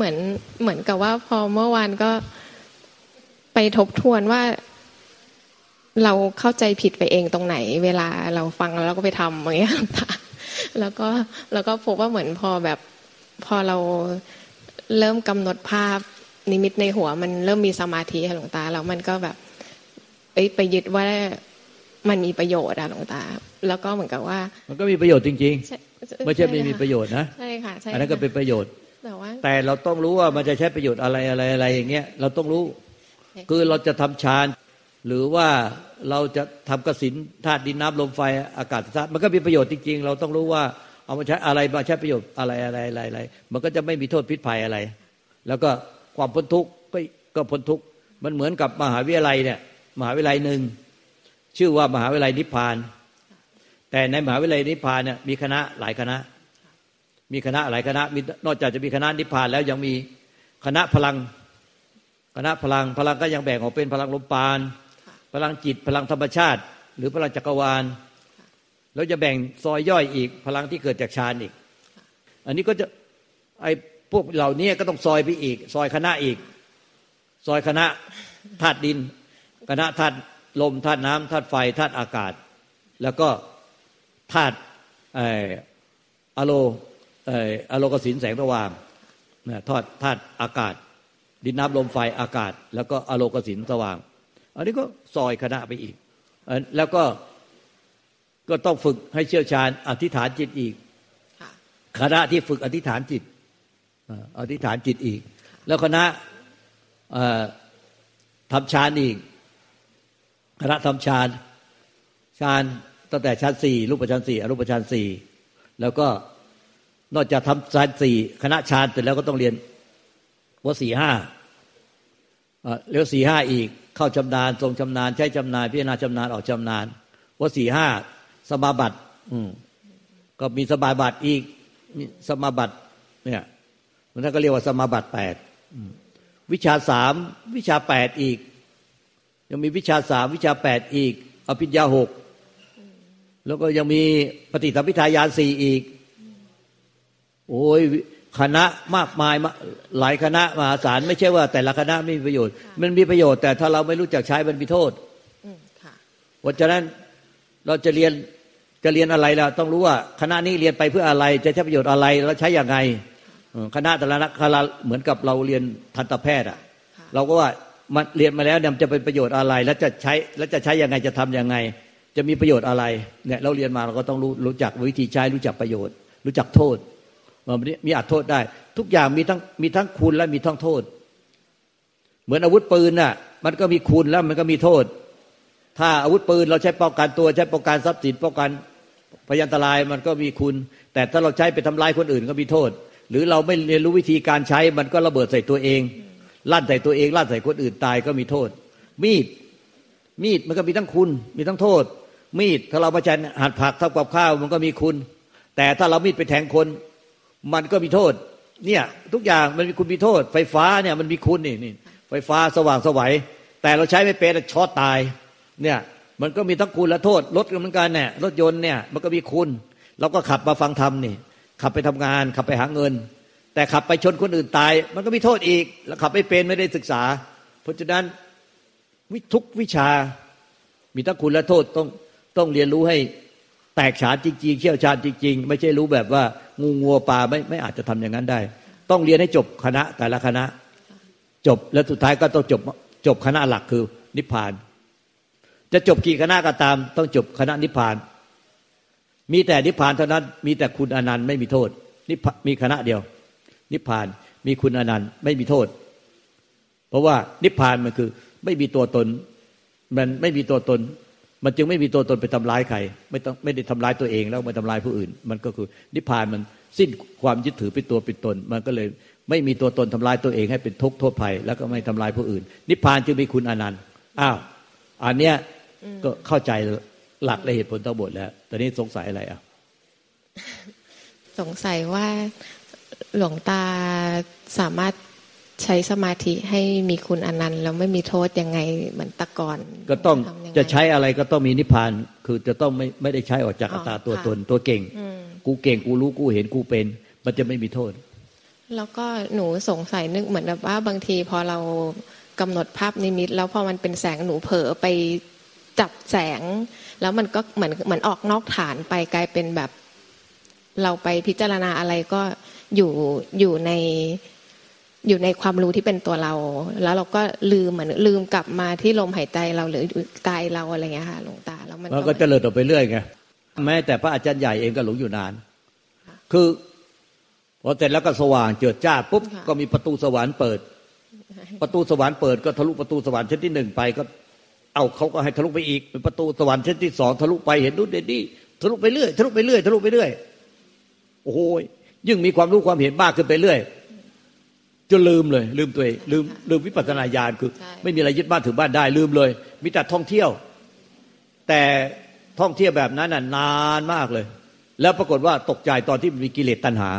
เหมือนเหมือนกับว่าพอเมื่อวานก็ไปทบทวนว่า เราเข้าใจผิดไปเองตรงไหน เวลาเราฟังแล้วเราก็ไปทำอย่างเงี้ยแล้วก็แล้วก็พบว่าเหมือนพอแบบพอเราเริ่มกำหนดภาพนิมิตในหัว มันเริ่มมีสมาธิหลวงตาแล้วมันก็แบบไปยึดว่ามันมีประโยชน์อะหลวงตา แล้วก็เหมือนกับว่า มันก็มีประโยชน์จริงๆไม่ใช่ไม่มีประโยชน์นะใช่ค่ะใช่อันนั้นก็เป็นประโยชน์ แต่ว่าแต่เราต้องรู้ว่ามันจะใช้ประโยชน์อะไรอะไรอะไรอย่างเงี้ยเราต้องรู้ คือเราจะทำฌานหรือว่าเราจะทำกสินธาตุดินน้ำลมไฟอากาศธาตุมันก็มีประโยชน์จริงๆ เราต้องรู้ว่าเอามาใช้อะไรมาใช้ประโยชน์อะไรอะไรอะไรอะไร มันก็จะไม่มีโทษพิษภัยอะไร แล้วก็ความพ้นทุกข์ก็ก็พ้นทุกข์มันเหมือนกับมหาวิทยาลัยเนี่ยมหาวิทยาลัยหนึ่งชื่อว่ามหาวิทยาลัยนิพพาน แต่ในมหาวิทยาลัยนิพพานเนี่ยมีคณะหลายคณะ มีคณะหลายคณะมีนอกจากจะมีคณะนิพพานแล้วยังมีคณะพลัง คณะพลังพลังก็ยังแบ่งออกเป็นพลังลมปาน พลังจิตพลังธรรมชาติ หรือพลังจักรวาลแล้วจะแบ่งซอยย่อยอีกพลังที่เกิดจากฌานอีก อันนี้ก็จะไอ้พวกเหล่านี้ก็ต้องซอยไปอีก ซอยคณะอีก ซอยคณะธาตุดิน คณะธาตุลมธาตุน้ำธาตุไฟธาตุอากาศ แล้วก็ธาตุอะโล อะโลกสินแสงสว่างนะทอดธาตุอากาศ ดินน้ำลมไฟอากาศ แล้วก็อะโลกสินสว่าง อันนี้ก็ซอยคณะไปอีก แล้วก็ก็ต้องฝึกให้เชี่ยวชาญอธิษฐานจิตอีกคณะที่ฝึกอธิษฐานจิตอธิษฐานจิตอีก แล้วคณะทำฌานอีกคณะทำฌานฌานตั้งแต่ฌานสี่รูปฌานสี่อรูปฌานสี่แล้วก็ นอกจากทำฌานสี่คณะฌานเสร็จแล้วก็ต้องเรียนวสี่ห้าเรียกสี่ห้าอีก เข้าชำนาญทรงชำนาญใช้ชำนาญพิจารณาชำนาญออกชำนาญว่าสี่ห้าสมาบัติก็มีสมาบัติอีกมีสมาบัติเนี่ยมันก็เรียกว่าสมาบัติแปดวิชาสามวิชาแปดอีก ยังมีวิชาสามวิชาแปดอีก อภิญญาหกแล้วก็ยังมีปฏิสัมพิทายานสี่อีก โอ้ยคณะมากมายหลายคณะมหาศาลไม่ใช่ว่า แต่ละคณะไม่มีประโยชน์ มันมีประโยชน์ แต่ถ้าเราไม่รู้จักใช้มันมีโทษเพราะฉะนั้นเราจะเรียนจะเรียนอะไรล่ะต้องรู้ว่าคณะนี้เรียนไปเพื่ออะไร จะใช้ประโยชน์อะไรแล้วใช้อย่างไงคณะแต่ละคณะเหมือนกับเราเรียนทันตแพทย์อะ เราก็ว่ามันเรียนมาแล้วเนี่ยจะเป็นประโยชน์อะไร แล้วจะใช้แล้วจะใช้ยังไงจะทํำยังไง จะมีประโยชน์อะไรเนี่ยเราเรียนมาเราก็ต้องรู้รู้จักวิธีใช้รู้จักประโยชน์ รู้จักโทษ มีอัดโทษได้ ทุกอย่างมีทั้งมีทั้งคุณและมีทั้งโทษ เหมือนอาวุธปืนน่ะ มันก็มีคุณแล้วมันก็มีโทษ ถ้าอาวุธปืนเราใช้ป้องกันตัวใช้ป้องกันทรัพย์สินป้องกันพยันตรายมันก็มีคุณ แต่ถ้าเราใช้ไปทำลายคนอื่นก็มีโทษ หรือเราไม่เรียนรู้วิธีการใช้มันก็ระเบิดใส่ตัวเองลั่นใส่ตัวเองลั่นใส่คนอื่นตายก็มีโทษ มีดมีดมันก็มีทั้งคุณ มีทั้งโทษ มีดถ้าเราประชันหัดผักทับกับข้าวมันก็มีคุณ แต่ถ้าเรามีดไปแทงคน มันก็มีโทษ เนี่ยทุกอย่างมันมีคุณมีโทษ ไฟฟ้าเนี่ยมันมีคุณนี่นี่ไฟฟ้าสว่างสวัยแต่เราใช้ไม่เป็นช็อตตายเนี่ยมันก็มีทั้งคุณและโทษรถก็เหมือนกันเนี่ยรถยนต์เนี่ยมันก็มีคุณเราก็ขับมาฟังธรรมนี่ ขับไปทำงาน ขับไปหาเงิน แต่ขับไปชนคนอื่นตาย มันก็มีโทษอีก แล้วขับไม่เป็นไม่ได้ศึกษา เพราะฉะนั้นวิทุกวิชา มีทั้งคุณและโทษต้องต้องเรียนรู้ให้แตกฉานจริง ๆ เชี่ยวชาญจริง ๆ ไม่ใช่รู้แบบว่า งูงัวปลาไม่ไม่อาจจะทำอย่างนั้นได้ ต้องเรียนให้จบคณะแต่ละคณะ จบแล้วสุดท้ายก็ต้องจบจบคณะหลักคือ นิพพาน จะจบกี่คณะก็ตาม ต้องจบคณะนิพพาน มีแต่นิพพานเท่านั้น มีแต่คุณอนันต์ไม่มีโทษนิพมีคณะเดียว นิพพานมีคุณอนันต์ไม่มีโทษ เพราะว่านิพพานมันคือ ไม่มีตัวตน มันไม่มีตัวตน มันจึงไม่มีตัวตนไปทำร้ายใคร ไม่ต้องไม่ได้ทำร้ายตัวเองแล้วไม่ทำร้ายผู้อื่น มันก็คือนิพพานมันสิ้นความยึดถือเป็นตัวเป็นตน มันก็เลยไม่มีตัวตนทำลายตัวเองให้เป็นทุกข์โทษภัย แล้วก็ไม่ทำลายผู้อื่น นิพพานจึงมีคุณอนันต์อ้าวอันเนี้ยก็เข้าใจหลักและเหตุผลทั้งหมดแล้วตอนนี้สงสัยอะไรอะสงสัยว่าหลวงตาสามารถ ใช้สมาธิให้มีคุณอนันต์แล้วไม่มีโทษยังไงเหมือนตะกอนก็ต้องจะใช้อะไรก็ต้องมีนิพพาน คือจะต้องไม่ไม่ได้ใช้ออกจากอัตตาตัวตนตัวเก่ง กูเก่งกูรู้กูเห็นกูเป็น มันจะไม่มีโทษ แล้วก็หนูสงสัยนึกเหมือนแบบว่าบางทีพอเรากำหนดภาพนิมิต แล้วพอมันเป็นแสงหนูเผลอไปจับแสง แล้วมันก็เหมือนเหมือนออกนอกฐานไปกลายเป็นแบบ เราไปพิจารณาอะไรก็อยู่อยู่ใน อยู่ในความรู้ที่เป็นตัวเรา แล้วเราก็ลืมเหมือนลืมกลับมาที่ลมหายใจเราหรือกายเราอะไรเงี้ยค่ะหลวงตาแล้วมันมันก็เจริญต่อไปเรื่อยไงแม้แต่พระอาจารย์ใหญ่เองก็หลงอยู่นาน คือพอเสร็จแล้วก็สว่างเจิดจ้าปุ๊บก็มีประตูสวรรค์เปิด ประตูสวรรค์เปิดก็ทะลุประตูสวรรค์ชั้นที่หนึ่งไปก็ เอาเขาก็ให้ทะลุไปอีกเป็นประตูสวรรค์ชั้นที่สองทะลุไปเห็นนู่นเห็นนี่ทะลุไปเรื่อยทะลุไปเรื่อยทะลุไปเรื่อยโอ้โหยิ่งมีความรู้ความเห็นมากขึ้นไปเรื่อย จนลืมเลย ลืมตัวเองลืมลืมวิปัสสนาญาณคือ ไม่มีอะไรยึดบ้านถือบ้านได้ลืมเลย มีแต่ท่องเที่ยว แต่ท่องเที่ยวแบบนั้นน่ะนานมากเลย แล้วปรากฏว่าตกใจตอนที่มีกิเลสตัณหา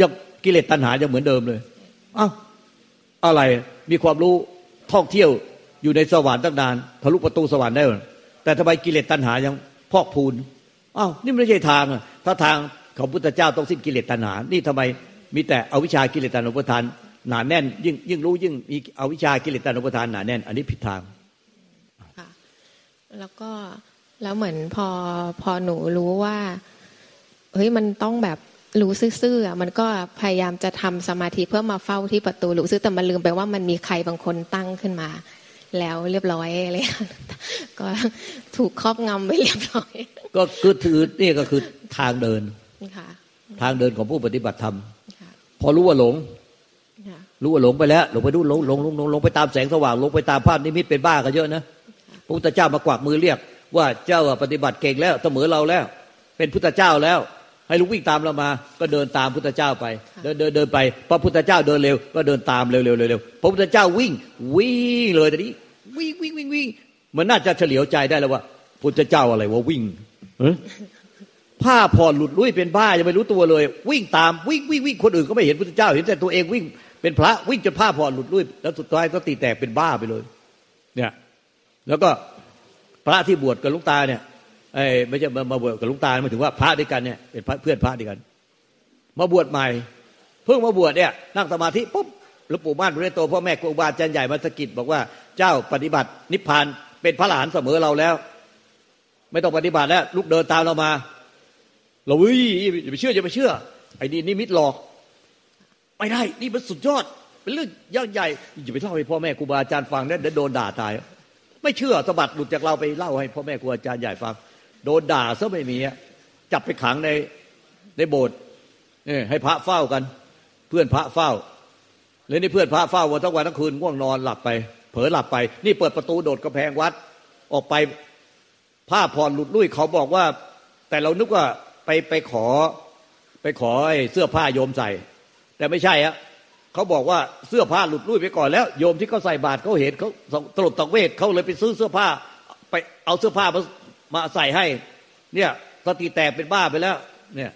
ยังกิเลสตัณหายังเหมือนเดิมเลยอ้าวอะไรมีความรู้ท่องเที่ยวอยู่ในสวรรค์ตั้งนานทะลุประตูสวรรค์ได้แต่ทำไมกิเลสตัณหายังพอกพูนอ้าวนี่ไม่ใช่ทางถ้าทางของพุทธเจ้าต้องสิ้นกิเลสตัณหา นี่ทำไมมีแต่อวิชากิเลสตัณหาอุปทาน หนาแน่น ยิ่งยิ่งรู้ยิ่งมีอวิชากิเลสตัณหาอุปทานหนาแน่น อันนี้ผิดทางค่ะแล้วก็แล้วเหมือนพอพอหนูรู้ว่าเฮ้ยมันต้องแบบรู้ซื่อๆมันก็พยายามจะทำสมาธิเพื่อมาเฝ้าที่ประตูรู้ซื่อแต่มันลืมไปว่ามันมีใครบางคนตั้งขึ้นมา แล้วเรียบร้อยอะไรก็ถูกครอบงำไปเรียบร้อย ก็คือถือนี่ก็คือทางเดินทางเดินของผู้ปฏิบัติธรรมพอรู้ว่าหลง รู้ว่าหลงไปแล้วหลงไปดูหลงหลงหลงหลงไปตามแสงสว่างหลงไปตามภาพนิมิตเป็นบ้ากันเยอะนะพระพุทธเจ้ามากวักมือเรียก ว่าเจ้าปฏิบัติเก่งแล้วเสมอเราแล้ว เป็นพุทธเจ้าแล้ว ให้ลูกวิ่งตามเรามา ก็เดินตามพุทธเจ้าไป เดินเดินเดินไปพระพุทธเจ้าเดินเร็ว ก็เดินตามเร็วเร็วเร็วพระพุทธเจ้าวิ่งวิ่งเลยตอนนี้วิ่งวิ่งวิ่งวิ่งมันน่าจะเฉลียวใจได้แล้วว่าพุทธเจ้าอะไรว่าวิ่งผ้าผ่อนหลุดลุ่ยเป็นบ้ายังไม่รู้ตัวเลย วิ่งตามวิ่งวิ่งวิ่งคนอื่นก็ไม่เห็นพุทธเจ้าเห็นแต่ตัวเองวิ่ง เป็นพระวิ่งจนผ้าผ่อนหลุดลุ่ยแล้วสุดท้ายก็ตีแตกเป็นบ้าไปเลย เนี่ย แล้วก็พระที่บวชกับลุงตาเนี่ยไอ้ไม่ใช่มาบวชกับลุงตาหมายถึงว่าพระด้วยกันเนี่ยเป็นเพื่อนพระด้วยกัน มาบวชใหม่ เพิ่งมาบวชเนี่ย นั่งสมาธิปุ๊บหลวงปู่ม่านพระโตพ่อแม่ครูบาอาจารย์ใหญ่มาสกิดบอกว่าเจ้าปฏิบัตินิพพานเป็นพระหลานเสมอเราแล้ว ไม่ต้องปฏิบัติแล้ว ลูกเดินตามเรามา เราวิอย่าไปเชื่ออย่าไปเชื่อไอ้นี่นิมิตหลอก ไม่ได้ นี่มันสุดยอด เป็นเรื่องยากใหญ่อย่าไปเล่าให้พ่อแม่ครูบาอาจารย์ฟังเดี๋ยวโดนด่าตาย ไม่เชื่อสะบัดหลุดจากเราไปเล่าให้พ่อแม่ครูอาจารย์ใหญ่ฟัง โดนด่าซะไม่มีจับไปขังในในโบสถ์ให้พระเฝ้ากัน เพื่อนพระเฝ้าเลยนี่เพื่อนพระเฝ้าวันทั้งวันทั้งคืนง่วงนอนหลับไป เผลอหลับไป นี่เปิดประตูโดดกระแพงวัด ออกไปผ้าผ่อนหลุดลุ่ยเขาบอกว่า แต่เรานึกว่าไปไปขอไปขอเสื้อผ้าโยมใส่ แต่ไม่ใช่อะเขาบอกว่าเสื้อผ้าหลุดลุ่ยไปก่อนแล้ว โยมที่เขาใส่บาตรเขาเห็นเขาตลบตังเวทเขาเลยไปซื้อเสื้อผ้า ไปเอาเสื้อผ้ามามาใส่ให้ เนี่ยสติแตกเป็นบ้าไปแล้ว เนี่ย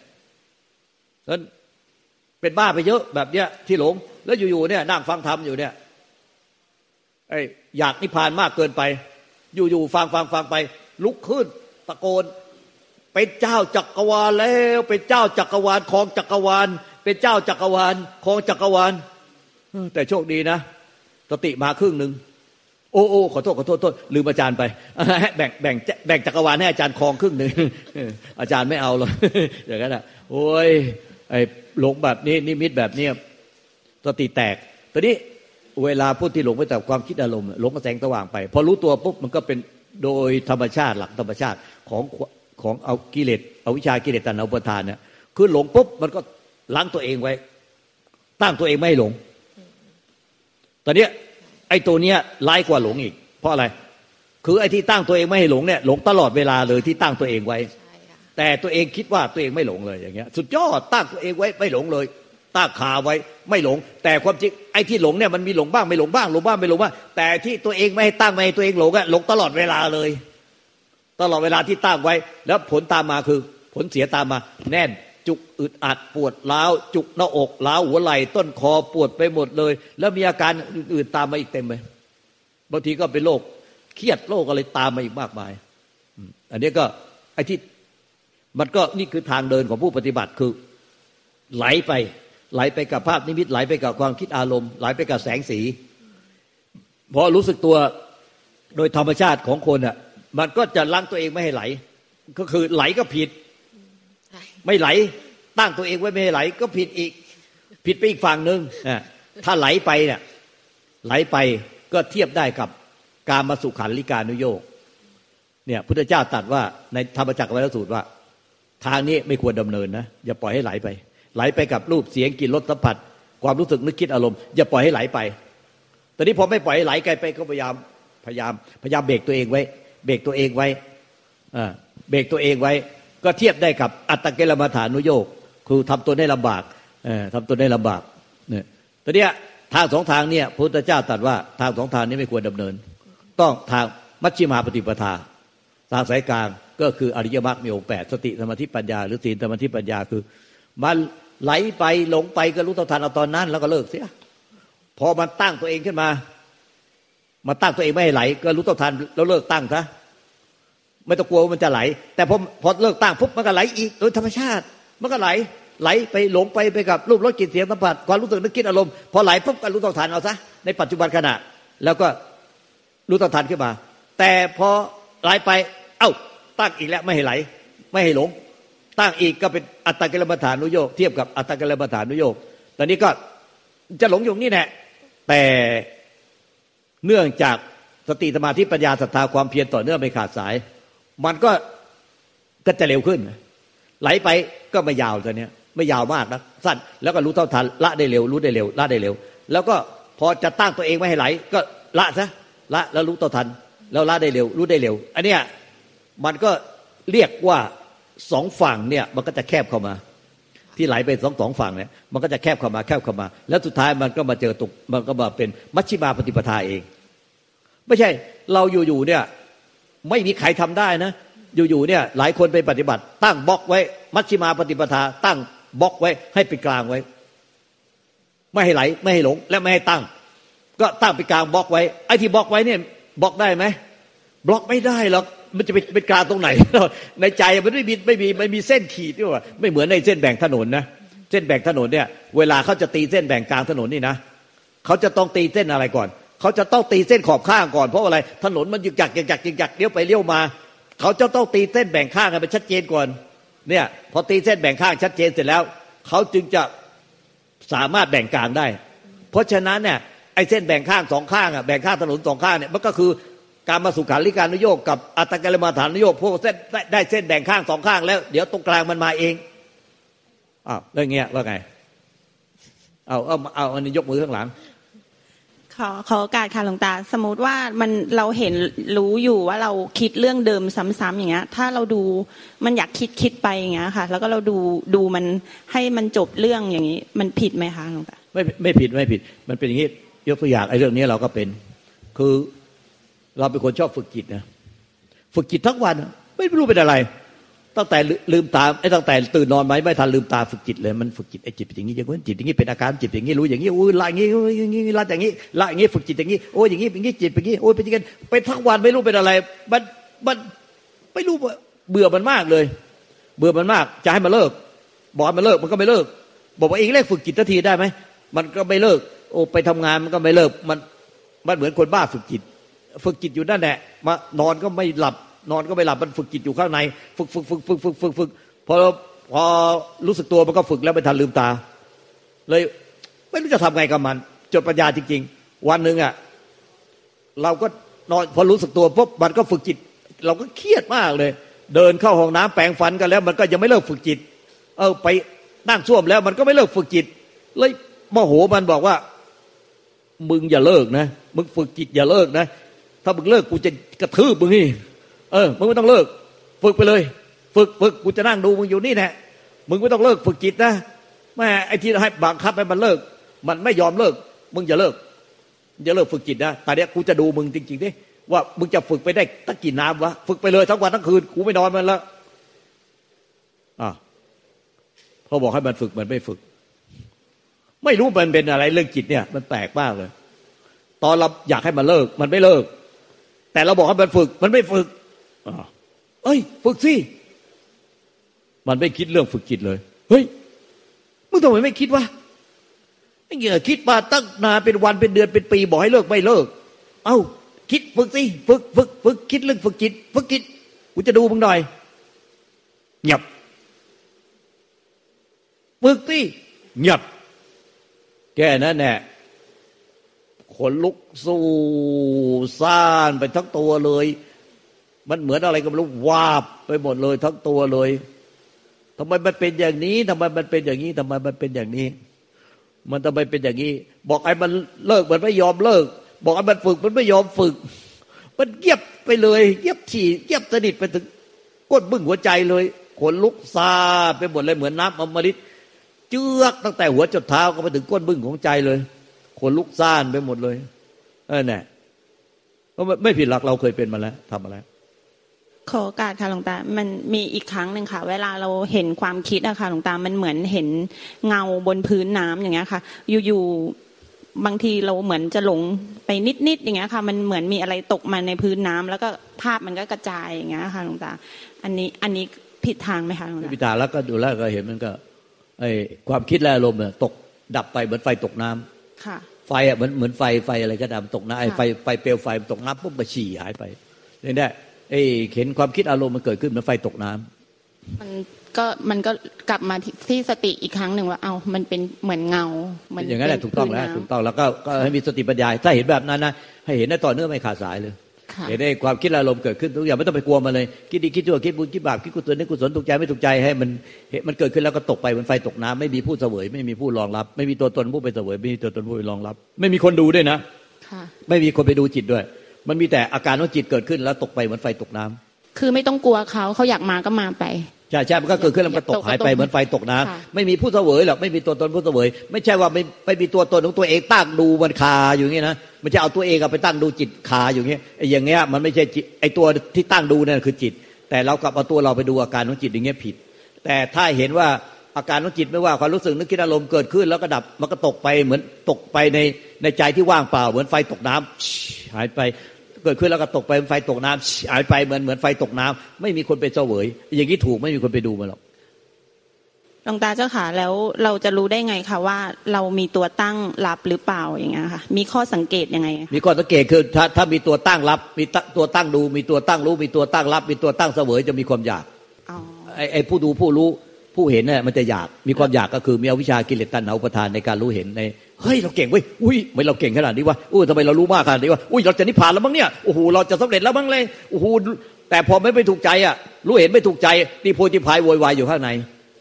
นั้นเป็นบ้าไปเยอะแบบเนี้ยที่หลง แล้วอยู่ๆเนี่ยนั่งฟังธรรมอยู่เนี่ยไอ้อยากนิพพานมากเกินไป อยู่ๆฟังฟังฟังไป ลุกขึ้น ตะโกน เป็นเจ้าจักรวาลแล้ว เป็นเจ้าจักรวาลคองจักรวาล เป็นเจ้าจักรวาลคองจักรวาลแต่โชคดีนะสติมาครึ่งหนึ่งโอ้โอ้ขอโทษขอโทษโทษลืมอาจารย์ไปแบ่งแบ่งแบ่งจักรวาลให้อาจารย์คลองครึ่งหนึ่งอาจารย์ไม่เอาหรอกอย่างนั้นอะโอ้ยไอ้หลงแบบนี้นิมิตแบบนี้สติแตกตอนนี้เวลาพูดที่หลงไปแต่ความคิดอารมณ์หลงกระแสงสว่างไปพอรู้ตัวปุ๊บมันก็เป็นโดยธรรมชาติหลักธรรมชาติของของเอากิเลสเอาวิชากิเลสตัณหาอุปทานเนี่ยคือหลงปุ๊บมันก็ ล้างตัวเองไว้ ตั้งตัวเองไม่ให้หลง ตอนนี้ไอ้ตัวเนี้ยร้ายกว่าหลงอีก เพราะอะไร คือไอ้ที่ตั้งตัวเองไม่ให้หลงเนี่ยหลงตลอดเวลาเลยที่ตั้งตัวเองไว้ แต่ตัวเองคิดว่าตัวเองไม่หลงเลยอย่างเงี้ย สุดยอดตั้งตัวเองไว้ไม่หลงเลยตั้งขาไว้ไม่หลง แต่ความจริงไอ้ที่หลงเนี่ยมันมีหลงบ้างไม่หลงบ้างหลงบ้างไม่หลงบ้างแต่ที่ตัวเองไม่ให้ตั้งไม่ให้ตัวเองหลงอะหลงตลอดเวลาเลย ตลอดเวลาที่ตั้งไว้ แล้วผลตามมาคือ ผลเสียตามมา แน่น จุกอึดอัดปวดล้าวจุกหน้าอกล้าวหัวไหล่ต้นคอปวดไปหมดเลย แล้วมีอาการอื่นๆตามมาอีกเต็มเลยบางทีก็เป็นโรคเครียดโรคอะไรตามมาอีกมากมายอันนี้ก็ไอ้ที่มันก็นี่คือทางเดินของผู้ปฏิบัติคือไหลไป ไหลไปกับภาพนิมิตไหลไปกับความคิดอารมณ์ไหลไปกับแสงสีพอรู้สึกตัวโดยธรรมชาติของคนอะ มันก็จะล้างตัวเองไม่ให้ไหล ก็คือไหลก็ผิด ไม่ไหล ตั้งตัวเองไว้ไม่ให้ไหล ก็ผิดอีก ผิดไปอีกฝั่งหนึ่งถ้าไหลไปเนี่ยไหลไปก็เทียบได้กับการมาสุขันลิกานุโยกเนี่ยพุทธเจ้าตรัสว่าในธรรมจักรวัฏสูตรว่า ทางนี้ไม่ควรดำเนินนะอย่าปล่อยให้ไหลไป ไหลไปกับรูปเสียงกลิ่นรสสัมผัส ความรู้สึกนึกคิดอารมณ์อย่าปล่อยให้ไหลไปตอนนี้พอไม่ปล่อยให้ไหลไกลไปก็พยายามพยายามพยายามเบรกตัวเองไว้ เบรกตัวเองไว้อ่าเบรกตัวเองไว้ ก็เทียบได้กับอัตตะเกลมาฐานุโยกคือทำตัวได้ลำบากเออทำตัวได้ลำบากเนี่ยตอนนี้ทางสองทางเนี่ยพระพุทธเจ้าตรัสว่าทางสองทางนี้ไม่ควรดำเนิน ต้องทางมัชฌิมาปฏิปทา ทางสายกลางก็คืออริยมรรคมีองค์แปดสติสมาธิปัญญา หรือศีลสมาธิปัญญาคือ มันไหลไปหลงไปก็รู้เท่าทันเอาตอนนั้น แล้วก็เลิกเสียพอมันตั้งตัวเองขึ้นมา มาตั้งตัวเองไม่ให้ไหล ก็รู้เท่าทันแล้วเลิกตั้งซะ ไม่ต้องกลัวว่ามันจะไหล แต่พอพอเลิกตั้งปุ๊บมันก็ไหลอีกโดยธรรมชาติ มันก็ไหลไหลไปหลงไปไปกับรูปรสกลิ่นเสียงสัมผัสความรู้สึกนึกคิดอารมณ์พอไหลปุ๊บก็รู้ต่อทันเอาซะในปัจจุบันขณะ แล้วก็รู้ต่อทันขึ้นมา แต่พอไหลไป เอ้าตั้งอีกแล้วไม่ให้ไหล ไม่ให้หลง ตั้งอีกก็เป็นอัตตกิลมัฐานุโยกเทียบกับอัตตกิลมัฐานุโยกตอนนี้ก็จะหลงอยู่นี่แหละแต่เนื่องจากสติสมาธิปัญญาศรัทธาความเพียรต่อเนื่องไม่ขาดสาย มันก็ก็จะเร็วขึ้น ไหลไปก็ไม่ยาวตอนนี้ไม่ยาวมากนะสั้นแล้วก็รู้เท่าทันละได้เร็ว รู้ได้เร็ว ละได้เร็ว แล้วก็พอจะตั้งตัวเองไม่ให้ไหล ก็ละซะละแล้วรู้เท่าทัน แล้วละได้เร็ว รู้ได้เร็ว อันเนี้ยมันก็เรียกว่าสองฝั่งเนี่ย มันก็จะแคบเข้ามา ที่ไหลไปสองสองฝั่งเนี่ยมันก็จะแคบเข้ามาแคบเข้ามา แล้วสุดท้ายมันก็มาเจอตุกมันก็มาเป็นมัชชิมาปฏิปทาเอง ไม่ใช่เราอยู่ๆเนี่ย ไม่มีใครทำได้นะ อยู่ๆเนี่ยหลายคนไปปฏิบัติ ตั้งบล็อกไว้ มัชชิมาปฏิปทา ตั้งบล็อกไว้ ให้เป็นกลางไว้ ไม่ให้ไหลไม่ให้หลง และไม่ให้ตั้ง ก็ตั้งเป็นกลางบล็อกไว้ไอ้ที่บล็อกไว้เนี่ยบล็อกได้ไหมบล็อกไม่ได้หรอกมันจะเป็นกลางตรงไหน ในใจมันไม่มีไม่มีไม่มีเส้นขีดด้วยว่าไม่เหมือนในเส้นแบ่งถนนนะเส้นแบ่งถนนเนี่ย เวลาเขาจะตีเส้นแบ่งกลางถนนนี่นะเขาจะต้องตีเส้นอะไรก่อน เขาจะต้องตีเส้นขอบข้างก่อนเพราะอะไร ถนนมันยึกยักยึกยักยึกยักเลี้ยวไปเลี้ยวมา เขาจะต้องตีเส้นแบ่งข้างกันเป็นชัดเจนก่อน เนี่ย พอตีเส้นแบ่งข้างชัดเจนเสร็จแล้ว เขาจึงจะสามารถแบ่งกลางได้ เพราะฉะนั้นเนี่ยไอ้เส้นแบ่งข้างสองข้างอะแบ่งข้างถนนสองข้างเนี่ยมันก็คือการมาสุขาริการนโยกกับอัตกรมาฐานนโยกพวกเส้นได้เส้นแบ่งข้างสองข้างแล้ว เดี๋ยวตรงกลางมันมาเองอ้าวแล้วเงี้ยว่าไงเอาเอาเอาอันนี้ยกมือข้างหลัง ขอขอโอกาสค่ะหลวงตา สมมติว่ามันเราเห็นรู้อยู่ว่าเราคิดเรื่องเดิมซ้ำๆอย่างเงี้ย ถ้าเราดูมันอยากคิดคิดไปอย่างเงี้ยค่ะ แล้วก็เราดูดูมันให้มันจบเรื่องอย่างนี้ มันผิดไหมคะหลวงตาไม่ไม่ผิดไม่ผิด มันเป็นอย่างนี้ยกตัวอย่างไอ้เรื่องนี้เราก็เป็น คือเราเป็นคนชอบฝึกจิตนะฝึกจิตทั้งวัน ไม่รู้เป็นอะไร ตั้งแต่ลืมตาไอ้ตั้งแต่ตื่นนอนไหมไม่ทันลืมตาฝึกจิตเลยมันฝึกจิตไอ้จิตอย่างนี้อย่างนี้จิตอย่างนี้เป็นอาการจิตอย่างนี้รู้อย่างนี้โอ้ยละอย่างนี้อย่างนี้ละอย่างนี้ละอย่างนี้ฝึกจิตอย่างนี้โอ้ยอย่างนี้อย่างนี้จิตอย่างนี้โอ้ยเป็นอย่างนี้เป็นทั้งวันไม่รู้เป็นอะไร มันมันไม่รู้เบื่อมันมากเลย เบื่อมันมากจะให้มันเลิก บอกมันเลิกมันก็ไม่เลิก บอกว่าเองเลิกฝึกจิตทีได้ไหมมันก็ไม่เลิก โอ้ไปทำงานมันก็ไม่เลิกมันมันเหมือนคนบ้าฝึกจิต ฝึกจิตอยู่นั่นแหละมานอนก็ไม่หลับ นอนก็ไม่หลับมันฝึกจิตอยู่ข้างใน ฝึกฝึกฝึกฝึกฝึกฝึกฝึกพอพอรู้สึกตัวมันก็ฝึกแล้วไม่ทันลืมตา เลยไม่รู้จะทำไงกับมัน จดปัญญาจริง ๆ วันหนึ่งอะเราก็นอนพอรู้สึกตัวปุ๊บมันก็ฝึกจิต เราก็เครียดมากเลย เดินเข้าห้องน้ำแปรงฟันกันแล้ว มันก็ยังไม่เลิกฝึกจิต เออไปนั่งส้วมแล้ว มันก็ไม่เลิกฝึกจิต เลยโมโหมันบอกว่า มึงอย่าเลิกนะมึงฝึกจิตอย่าเลิกนะถ้ามึงเลิกกูจะกระทืบมึงนี่ ออมึงไม่ต้องเลิก ฝึกไปเลย ฝึกฝึกกูจะนั่งดูมึงอยู่นี่แน่มึงไม่ต้องเลิกฝึกจิตนะแม่ไอ้ที่ให้บังคับให้มันเลิก มันไม่ยอมเลิก มึงอย่าเลิกอย่าเลิกฝึกจิตนะแต่เนี้ยกูจะดูมึงจริงๆดิว่ามึงจะฝึกไปได้ตั้งกี่น้ำวะฝึกไปเลยทั้งวันทั้งคืนกูไม่นอนมันแล้วอ่าพอบอกให้มันฝึกมันไม่ฝึก ไม่รู้มันเป็นอะไรเรื่องจิตเนี่ย มันแปลกมากเลย ตอนเราอยากให้มันเลิก มันไม่เลิก แต่เราบอกให้มันฝึก มันไม่ฝึก เอ้ย ฝึกสิ มันไม่คิดเรื่องฝึกจิตเลย เฮ้ย มึงทำไมไม่คิดวะเงี้ยคิดมาตั้งนานเป็นวันเป็นเดือนเป็นปีบอกให้เลิกไม่เลิก เอ้า คิดฝึกสิ ฝึกฝึกฝึกคิดเรื่องฝึกจิต ฝึกจิต กูจะดูมึงหน่อยเงียบ ฝึกสิเงียบแค่นั้นแหละขนลุกสู้ซ่านไปทั้งตัวเลย มันเหมือนอะไรก็ไม่รู้วาบไปหมดเลยทั้งตัวเลยทำไมมันเป็นอย่างนี้ทำไมมันเป็นอย่างนี้ทำไมมันเป็นอย่างนี้ มันทำไมเป็นอย่างนี้ บอกไอ้มันเลิกมันไม่ยอมเลิก บอกไอ้มันฝึกมันไม่ยอมฝึก มันเยียบไปเลยเยียบฉี่เยียบสนิทไปถึงก้นบึ้งหัวใจเลยขนลุกซาไปหมดเลยเหมือนน้ำอมฤตเจือกตั้งแต่หัวจดเท้าก็ไปถึงก้นบึ้งของใจเลยขนลุกซ่านไปหมดเลย เออเนี่ยเพราะไม่ผิดหลักเราเคยเป็นมาแล้วทำมาแล้ว ขอโอกาสค่ะหลวงตา มันมีอีกครั้งหนึ่งค่ะ เวลาเราเห็นความคิดอะค่ะหลวงตา มันเหมือนเห็นเงาบนพื้นน้ำอย่างเงี้ยค่ะ อยู่ๆ บางทีเราเหมือนจะหลงไปนิดๆ อย่างเงี้ยค่ะ มันเหมือนมีอะไรตกมาในพื้นน้ำแล้วก็ภาพมันก็กระจายอย่างเงี้ยค่ะหลวงตา อันนี้อันนี้ผิดทางไหมคะหลวงตาผิดทางแล้วก็ดูแล้วก็เห็นมันก็ไอความคิดและอารมณ์ตกดับไปเหมือนไฟตกน้ำค่ะ ไฟอะเหมือนเหมือนไฟไฟอะไรก็ดำตกน้ำไอไฟไฟเปลวไฟตกน้ำปุ๊บก็ฉี่หายไปเนี่ย ไอ้เห็นความคิดอารมณ์มันเกิดขึ้นเหมือนไฟตกน้ำมันก็มันก็กลับมาที่สติอีกครั้งหนึ่งว่าเอามันเป็นเหมือนเงามันอย่างนั้นแหละถูกต้องแล้วถูกต้องแล้วก็ก็ให้มีสติปัญญาถ้าเห็นแบบนั้นนะให้เห็นได้ต่อเนื่องไม่ขาดสายเลยเห็นได้ความคิดอารมณ์เกิดขึ้นทุกอย่างไม่ต้องไปกลัวมันเลย คิดดีคิดชั่วคิดบุญคิดบาปคิดกุศลนึกกุศลถูกใจไม่ถูกใจให้มันมันเกิดขึ้นแล้วก็ตกไปเหมือนไฟตกน้ำไม่มีผู้เสวย ไม่มีผู้รองรับ ไม่มีตัวตนผู้ไปเสวยไม่มีตัวตนผู้ไปรองรับ ไม่มีคนดูด้วยนะไม่มีคนไปดูจิตด้วย มันมีแต่อาการของจิตเกิดขึ้นแล้วตกไปเหมือนไฟตกน้ำคือไม่ต้องกลัวเขาเขาอยากมาก็มาไปใช่ใช่มันก็เกิดขึ้นแล้วมันตกหายไปเหมือนไฟตกน้ำไม่มีผู้เสวยหรอกไม่มีตัวตนผู้เสวย ไม่ใช่ว่าไม่ไม่มีตัวตนของตัวเองตั้งดูมันคาอยู่อย่างนี้นะมันจะเอาตัวเองไปตั้งดูจิตคาอยู่อย่างนี้ไอ้อย่างเงี้ยมันไม่ใช่จิตไอ้ตัวที่ตั้งดูนั่นคือจิต แต่เรากลับเอาตัวเราไปดูอาการของจิตอย่างเงี้ยผิด แต่ถ้าเห็นว่าอาการของจิตไม่ว่าความรู้สึกนึกคิดอารมณ์เกิดขึ้น แล้วก็ดับมันก็ตกไปเหมือนตกไปในในใจที่ว่างเปล่า เหมือนไฟตกน้ำหายไป เกิดขึ้นแล้วก็ตกไปไฟตกน้ำหายไปเหมือนเหมือนไฟตกน้ำไม่มีคนไปเสวย อย่างนี้ถูกไม่มีคนไปดูมันหรอกหลวงตาเจ้าค่ะแล้วเราจะรู้ได้ไงคะว่าเรามีตัวตั้งรับหรือเปล่าอย่างเงี้ยค่ะ มีข้อสังเกตยังไง มีข้อสังเกตคือถ้าถ้ามีตัวตั้งรับ มีตัวตั้งดู มีตัวตั้งรู้ มีตัวตั้งรับ มีตัวตั้งเสวยจะมีความอยากไอ้ไอ้ผู้ดูผู้รู้ผู้เห็นเนี่ยมันจะอยากมีความอยากก็คือมีอวิชากิเลสตัณหาอุปทานในการรู้เห็นใน เฮ้ยเราเก่งเว้ยอุ้ยไม่เราเก่งขนาดนี้วะอุ้ยทำไมเรารู้มากขนาดนี้วะอุ้ยเราจะนิพพานแล้วมั้งเนี่ยโอ้โหเราจะสำเร็จแล้วมั้งเลยโอ้โหแต่พอไม่ไปถูกใจอะ รู้เห็นไม่ถูกใจตีโพธิพายโวยวายอยู่ข้างใน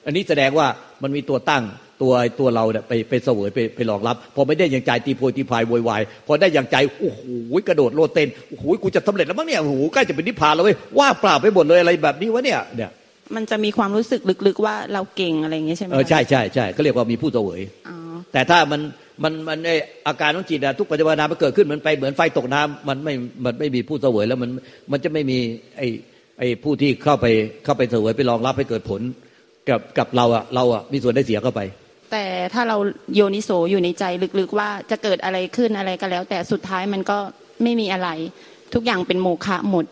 อันนี้แสดงว่ามันมีตัวตั้งตัวตัวเราเนี่ยไปไปเสวยไปไปหลอกรับพอไม่ได้อย่างใจตีโพธิพายโวยวายพอได้อย่างใจโอ้โหกระโดดโลดเต้นโอ้โหกูจะสำเร็จแล้วมั้งเนี่ยโอ้โหใกล้จะเป็นนิพพานแล้วเว้ยว่าเปล่าไปหมดเลยอะไรแบบนี้วะเนี่ยเนี่ยมันจะมีความรู้สึกลึกๆว่าเราเก่งอะไรอย่างเงี้ยใช่ไหมเออใช่ใช่ใช่ก็เรียกว่ามีผู้เสวยแต่ถ้ามัน มันมันไออาการของจิตอะทุกปัจจุบันมันเกิดขึ้นมันไปเหมือนไฟตกน้ำมันไม่มันไม่มีผู้เสวยแล้วมันมันจะไม่มีไอไอผู้ที่เข้าไปเข้าไปเสวยไปรองรับให้เกิดผลกับกับเราอะเราอะมีส่วนได้เสียเข้าไป แต่ถ้าเราโยนิโสอยู่ในใจลึกๆว่าจะเกิดอะไรขึ้นอะไรก็แล้ว แต่สุดท้ายมันก็ไม่มีอะไร ทุกอย่างเป็นโมฆะหมด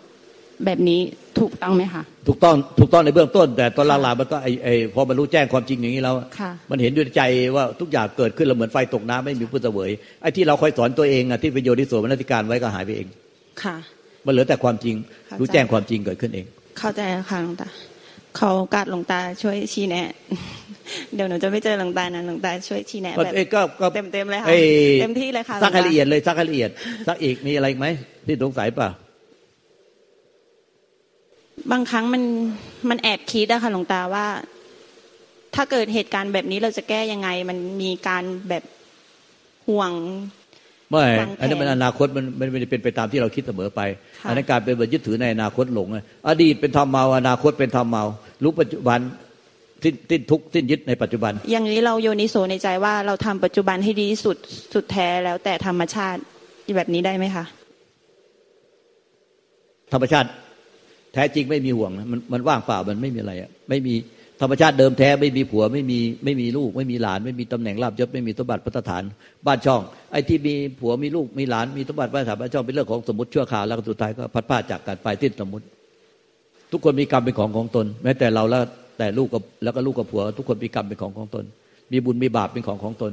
แบบนี้ ถูกต้องไหมคะถูกต้องถูกต้องในเบื้องต้น แต่ตอนลาลามันก็ไอไอพอมันรู้แจ้งความจริงอย่างนี้แล้ว มันเห็นด้วยใจว่าทุกอย่างเกิดขึ้นแล้วเหมือนไฟตกน้ำไม่มีผู้เสวยไอ้ที่เราคอยสอนตัวเองอะที่ประโยชน์ที่สวมนติการไว้ก็หายไปเองค่ะ มันเหลือแต่ความจริง รู้แจ้งความจริงเกิดขึ้นเอง เข้าใจค่ะหลวงตาเขาการหลวงตาช่วยชี้แนะ เดี๋ยวหนูจะไม่เจอหลวงตานะหลวงตาช่วยชี้แนะแบบเต็มเต็มเลยค่ะเต็มที่เลยค่ะซักให้ละเอียดเลยซักให้ละเอียดซักอีกมีอะไรไหมที่สงสัยป่ะ บางครั้งมันมันแอบคิดอะค่ะหลวงตาว่า ถ้าเกิดเหตุการณ์แบบนี้เราจะแก้ยังไง มันมีการแบบห่วงไม่อันนี้มันอนาคตมันมันไม่ได้เป็นไปตามที่เราคิดเสมอไปอันนั้นการเป็นแบบยึดถือในอนาคตหลงอดีตเป็นธรรมเมาอนาคตเป็นธรรมเมารู้ปัจจุบันสิ้นสิ้นทุกสิ้นยึดในปัจจุบัน อย่างนี้เราโยนิโสในใจว่าเราทำปัจจุบันให้ดีที่สุดสุดแท้แล้วแต่ธรรมชาติแบบนี้ได้ไหมคะธรรมชาติ แท้จริงไม่มีห่วงมันมันว่างเปล่ามันไม่มีอะไรอะไม่มีธรรมชาติเดิมแท้ไม่มีผัวไม่มีไม่มีลูก ไม่มีหลาน ไม่มีตำแหน่งลาบยศไม่มีสมบัติพัฒฐาน บ้านช่อง ไอ้ที่มีผัวมีลูกมีหลานมีสมบัติพัฒฐานบ้านช่องเป็นเรื่องของสมมติชั่วคราวแล้วสุดท้ายก็พัดผ้าจากกันไปทิ้นสมมติ ทุกคนมีกรรมเป็นของของตน แม้แต่เราแล้วแต่ลูกกับแล้วก็ลูกกับผัว ทุกคนมีกรรมเป็นของของตน มีบุญมีบาปเป็นของของตน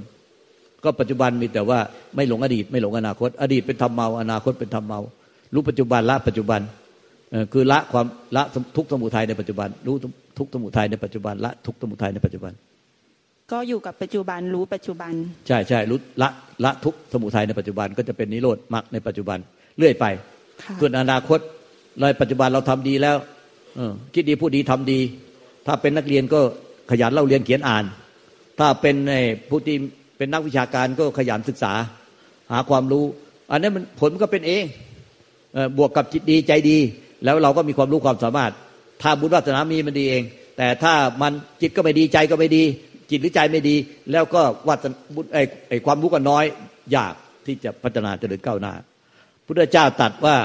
ก็ปัจจุบันมีแต่ว่าไม่หลงอดีต ไม่หลงอนาคต อดีตเป็นธรรมเมาอนาคตเป็นธรรมเมารู้ปัจจุบันละปัจจุบัน คือละความละทุกสมุทัยในปัจจุบัน รู้ทุกสมุทัยในปัจจุบันละทุกสมุทัยในปัจจุบัน ก็อยู่กับปัจจุบันรู้ปัจจุบัน ใช่ใช่รู้ละละทุกสมุทัยในปัจจุบันก็จะเป็นนิโรธมรรคในปัจจุบันเรื่อยไปส่วนอนาคตในปัจจุบันเราทำดีแล้วคิดดีพูดดีทำดี ถ้าเป็นนักเรียนก็ขยันเล่าเรียนเขียนอ่าน ถ้าเป็นผู้ที่เป็นนักวิชาการก็ขยันศึกษา หาความรู้ อันนี้มันผลก็เป็นเองบวกกับจิตดีใจดี แล้วเราก็มีความรู้ความสามารถ ถ้าบุญวาสนามีมันดีเอง แต่ถ้ามันจิตก็ไม่ดีใจก็ไม่ดี จิตหรือใจไม่ดี แล้วก็วัฒนไอไอ้ความรู้ก็น้อยยากที่จะพัฒนาจะเดินก้าวหน้า พุทธเจ้าตัดว่า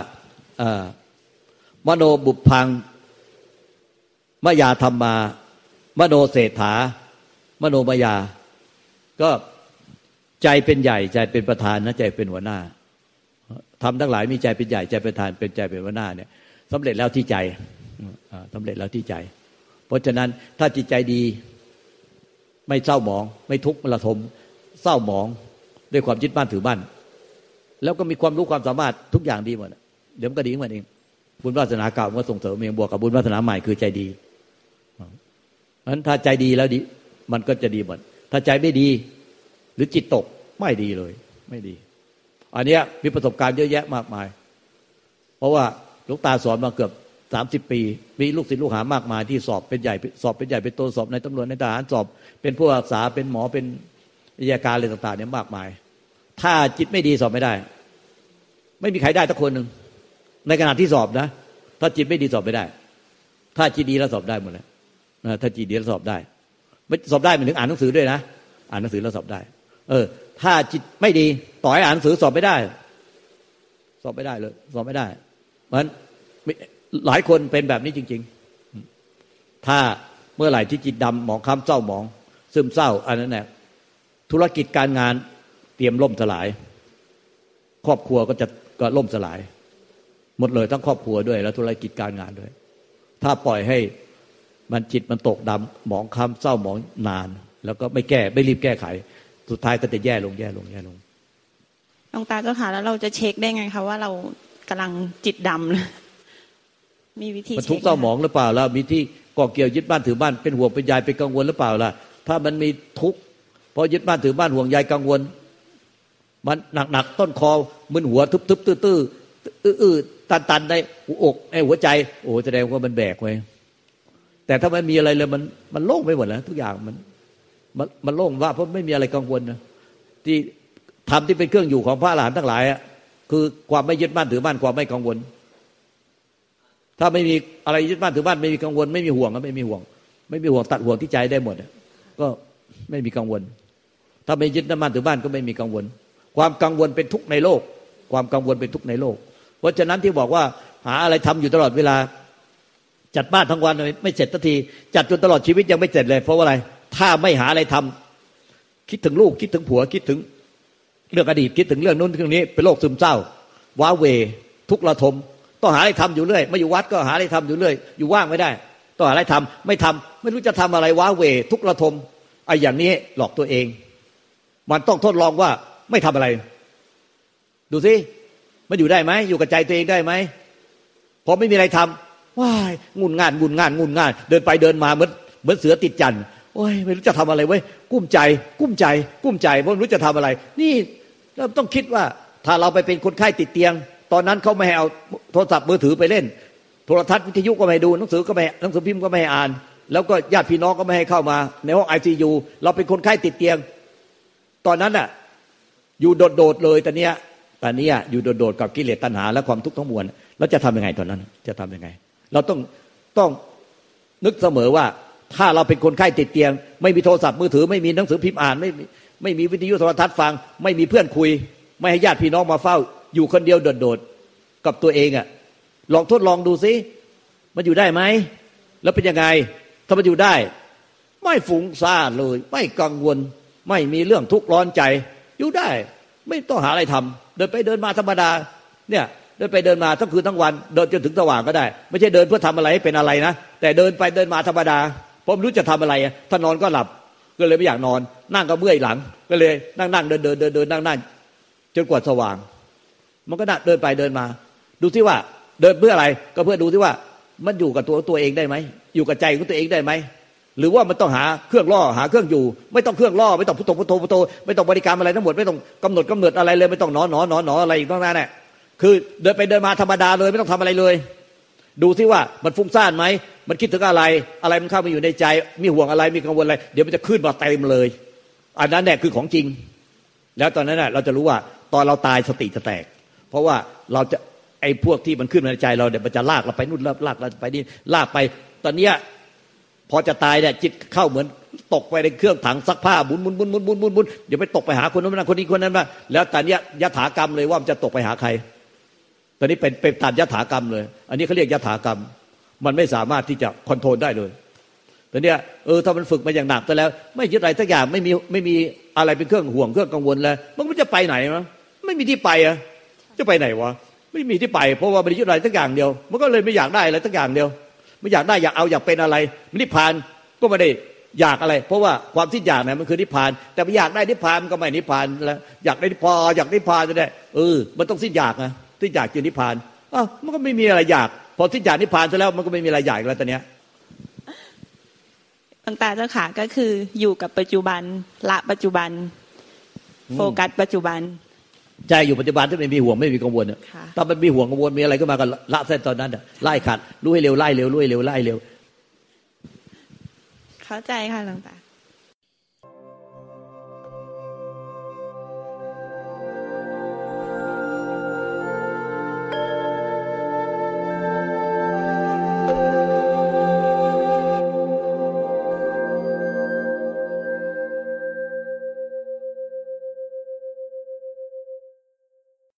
มโนบุพังมยาธรรมา มโนเศรษฐามโนมายา ก็ใจเป็นใหญ่ใจเป็นประธานนะใจเป็นหัวหน้าทำทั้งหลายมีใจเป็นใหญ่ใจเป็นประธานเป็นใจเป็นหัวหน้าเนี่ย สำเร็จแล้วที่ใจสำเร็จแล้วที่ใจ เพราะฉะนั้นถ้าจิตใจดีไม่เศร้าหมอง ไม่ทุกข์ระทมเศร้าหมองด้วยความยึดบ้านถือบ้านแล้วก็มีความรู้ความสามารถทุกอย่างดีหมดเดี๋ยวมันก็ดีมันเองบุญวาสนาเก่ามันก็ส่งเสริมเองบวกกับบุญวาสนาใหม่คือใจดีเพราะฉะนั้นถ้าใจดีแล้วดี มันก็จะดีหมดถ้าใจไม่ดี หรือจิตตกไม่ดีเลย ไม่ดี อันนี้มีประสบการณ์เยอะแยะมากมาย เพราะว่า ลูกตาสอนมาเกือบสามสิบปี มีลูกศิษย์ลูกหามากมายที่สอบเป็นใหญ่สอบเป็นใหญ่เป็นโตสอบในตำรวจในทหารสอบ เป็นผู้รักษาเป็นหมอเป็นวิทยาการอะไรต่างๆเนี่ยมากมาย ถ้าจิตไม่ดีสอบไม่ได้ ไม่มีใครได้ทุกคนหนึ่งในขณะที่สอบนะ ถ้าจิตไม่ดีสอบไม่ได้ ถ้าจิตดีแล้วสอบได้หมดเลยถ้าจิตดีแล้วสอบได้ไม่สอบได้มันถึงอ่านหนังสือด้วยนะอ่านหนังสือแล้วสอบได้ เออ ถ้าจิตไม่ดีต่อให้อ่านหนังสือสอบไม่ได้ สอบไม่ได้เลย สอบไม่ได้ ราะฉะนั้นหลายคนเป็นแบบนี้จริง ๆ ถ้าเมื่อไหร่ที่จิตดำหมองคล้ำเศร้าหมอง ซึมเศร้า อันนั้นแหละธุรกิจการงานเตรียมล่มสลาย ครอบครัวก็จะก็ล่มสลาย หมดเลยทั้งครอบครัวด้วย แล้วธุรกิจการงานด้วย ถ้าปล่อยให้มันจิตมันตกดำหมองคล้ำเศร้าหมองนาน แล้วก็ไม่แก้ไม่รีบแก้ไข สุดท้ายก็จะแย่ลงแย่ลงแย่ลงหลวงตาเจ้าค่ะแล้วเราจะเช็คได้ไงคะว่าเรา กำลังจิตดำเลยมีวิธีมันทุกข์เศร้าหมองหรือเปล่าแล้วมีที่ก่อเกี่ยวยึดบ้านถือบ้านเป็นห่วงเป็นใยเป็นกังวลหรือเปล่าล่ะถ้ามันมีทุกข์พอยึดบ้านถือบ้านห่วงใยกังวล มันหนักหนักต้นคอมึนหัวทึบทึบตื้อตื้ออื้อตันตันในหัวอกไอ้หัวใจ โอ้แสดงว่ามันแบกไว้แต่ถ้ามันมีอะไรเลยมันมันโล่งไปหมดแล้วทุกอย่างมัน มันมันโล่งว่าเพราะไม่มีอะไรกังวลนะที่ทำที่เป็นเครื่องอยู่ของพระหลานทั้งหลายอะ คือความไม่ยึดมั่นถือมั่นความไม่กังวล ถ้าไม่มีอะไรยึดมั่นถือมั่นไม่มีกังวล ไม่มีห่วงก็ไม่มีห่วง ไม่มีห่วงตัดห่วงที่ใจได้หมดก็ไม่มีกังวล ถ้าไม่ยึดมั่นถือมั่นก็ไม่มีกังวล ความกังวลเป็นทุกข์ในโลก ความกังวลเป็นทุกข์ในโลก เพราะฉะนั้นที่บอกว่าหาอะไรทำอยู่ตลอดเวลา จัดบ้านทั้งวันไม่เสร็จทันที จัดจนตลอดชีวิตยังไม่เสร็จเลย เพราะว่าอะไร ถ้าไม่หาอะไรทำคิดถึงลูกคิดถึงผัวคิดถึง เรื่องอดีตคิดถึงเรื่องนู้นเรื่องนี้เป็นโรคซึมเศร้า ว้าเว ทุกระทม ต้องหาอะไรทำอยู่เรื่อยไม่อยู่วัดก็หาอะไรทำอยู่เรื่อยอยู่ว่างไม่ได้ ต้องหาอะไรทำไม่ทำไม่รู้จะทำอะไรว้าเว ทุกระทมไอ้อย่างนี้หลอกตัวเอง มันต้องทดลองว่าไม่ทำอะไร ดูสิมันอยู่ได้ไหมอยู่กับใจตัวเองได้ไหมพอไม่มีอะไรทำว้ายงุนงานงุนงานงุนงาน เดินไปเดินมาเหมือนเหมือนเสือติดจันโอ้ยไม่รู้จะทำอะไรเว้ยกุ้มใจ กุ้มใจ กุ้มใจไม่รู้จะทำอะไร นี่ เราต้องคิดว่าถ้าเราไปเป็นคนไข้ติดเตียง ตอนนั้นเขาไม่ให้เอาโทรศัพท์มือถือไปเล่น โทรทัศน์วิทยุก็ไม่ให้ดูหนังสือก็ไม่หนังสือพิมพ์ก็ไม่ให้อ่าน แล้วก็ญาติพี่น้องก็ไม่ให้เข้ามา ในห้องไอซียูเราเป็นคนไข้ติดเตียง ตอนนั้นน่ะอยู่โดดๆเลยตอนเนี้ยตอนนี้อยู่โดดๆกับกิเลสตัณหาและความทุกข์ทั้งมวลแล้วจะทำยังไงตอนนั้น จะทํำยังไง เราต้องต้องนึกเสมอว่าถ้าเราเป็นคนไข้ติดเตียง ไม่มีโทรศัพท์มือถือไม่มีหนังสือพิมพ์อ่านไม่ ไม่มีวิทยุโทรทัศน์ฟัง ไม่มีเพื่อนคุย ไม่ให้ญาติพี่น้องมาเฝ้า อยู่คนเดียวโดดๆกับตัวเองอะ่ะลองทดลองดูซิมันอยู่ได้ไหมแล้วเป็นยังไงถ้ามันอยู่ได้ ไม่ฟุ้งซ่านเลย ไม่กังวล ไม่มีเรื่องทุกข์ร้อนใจ อยู่ได้ ไม่ต้องหาอะไรทำเดินไปเดินมาธรรมดา เนี่ยเดินไปเดินมาทั้งคืนทั้งวัน เดินจนถึงสว่างก็ได้ ไม่ใช่เดินเพื่อทำอะไรให้เป็นอะไรนะแต่เดินไปเดินมาธรรมดาผมรู้จะทำอะไรถ้านอนก็หลับ ก็เลยไม่อยากนอน นั่งก็เมื่อยหลัง ก็เลยนั่งนั่งเดินเดินเดินเดินนั่งนั่งจนกว่าสว่าง มันก็เดินไปเดินมา ดูที่ว่าเดินเพื่ออะไรก็เพื่อดูที่ว่ามันอยู่กับตัวตัวเองได้ไหมอยู่กับใจของตัวเองได้ไหมหรือว่ามันต้องหาเครื่องล่อหาเครื่องอยู่ ไม่ต้องเครื่องล่อไม่ต้องพุทโธพุทโธพุทโธไม่ต้องบริกรรอะไรทั้งหมดไม่ต้องกำหนดกำหนดอะไรเลยไม่ต้องหนอหนอหนอหนออะไรอีกต้องนั้นแหละคือเดินไปเดินมาธรรมดาเลยไม่ต้องทำอะไรเลย ดูที่ว่ามันฟุ้งซ่านไหม มันคิดถึงอะไร อะไรมันเข้ามาอยู่ในใจ มีห่วงอะไรมีกังวลอะไร เดี๋ยวมันจะขึ้นมาเต็มเลย อันนั้นแหละคือของจริง แล้วตอนนั้นน่ะเราจะรู้ว่าตอนเราตายสติจะแตก เพราะว่าเราจะไอ้พวกที่มันขึ้นมาในใจเราเดี๋ยวมันจะลากเราไปนู่นลากลากเราไปนี่ลากไป ตอนเนี้ยพอจะตายเนี่ยจิตเข้าเหมือนตกไปในเครื่องถังซักผ้าบุนบุนบุนบุนบุนบุนบุนเดี๋ยวไปตกไปหาคนนั้นคนนี้คนนั้นมาแล้วตอนเนี้ยยถากรรมเลยว่ามันจะตกไปหาใคร ตอนนี้เป็นเป็นตามยถากรรมเลย อันนี้เขาเรียกยถากรรม มันไม่สามารถที่จะคอนโทรลได้เลยตอนเนี้ยเออถ้ามันฝึกมาอย่างหนักไปแล้ว ไม่ยึดอะไรสักอย่างไม่มีไม่มีอะไรเป็นเครื่องห่วงเครื่องกังวลแล้วมันจะไปไหนมั้งไม่มีที่ไปอะจะไปไหนวะไม่มีที่ไป เพราะว่าไม่ได้ยึดอะไรสักอย่างเดียว มันก็เลยไม่อยากได้อะไรสักอย่างเดียว ไม่อยากได้อยากเอาอยากเป็นอะไรนิพพานก็ไม่ได้อยากอะไร เพราะว่าความที่อยากเนี่ยมันคือนิพพาน แต่ไม่อยากได้นิพพานมันก็ไม่นิพพานแล้วอยากได้นิพพานอยากนิพพานจะได้เออมันต้องสิ้นอยากนะสิ้นอยากคือนิพพานอ้าวมันก็ไม่มีอะไรอยาก พอสิ้นอยากนิพพานซะแล้วมันก็ไม่มีอะไรอยากอีกแล้วตอนเนี้ยหลวงตาเจ้าค่ะก็คืออยู่กับปัจจุบันละปัจจุบัน โฟกัสปัจจุบันใจอยู่ปัจจุบันที่ไม่มีห่วงไม่มีกังวลอะค่ะถ้ามันมีห่วงกังวลมีอะไรขึ้นมาก็ละเส้นตอนนั้นอะไล่ขัดรู้ให้เร็วไล่เร็วรู้ให้เร็วไล่เร็ว เข้าใจค่ะหลวงตา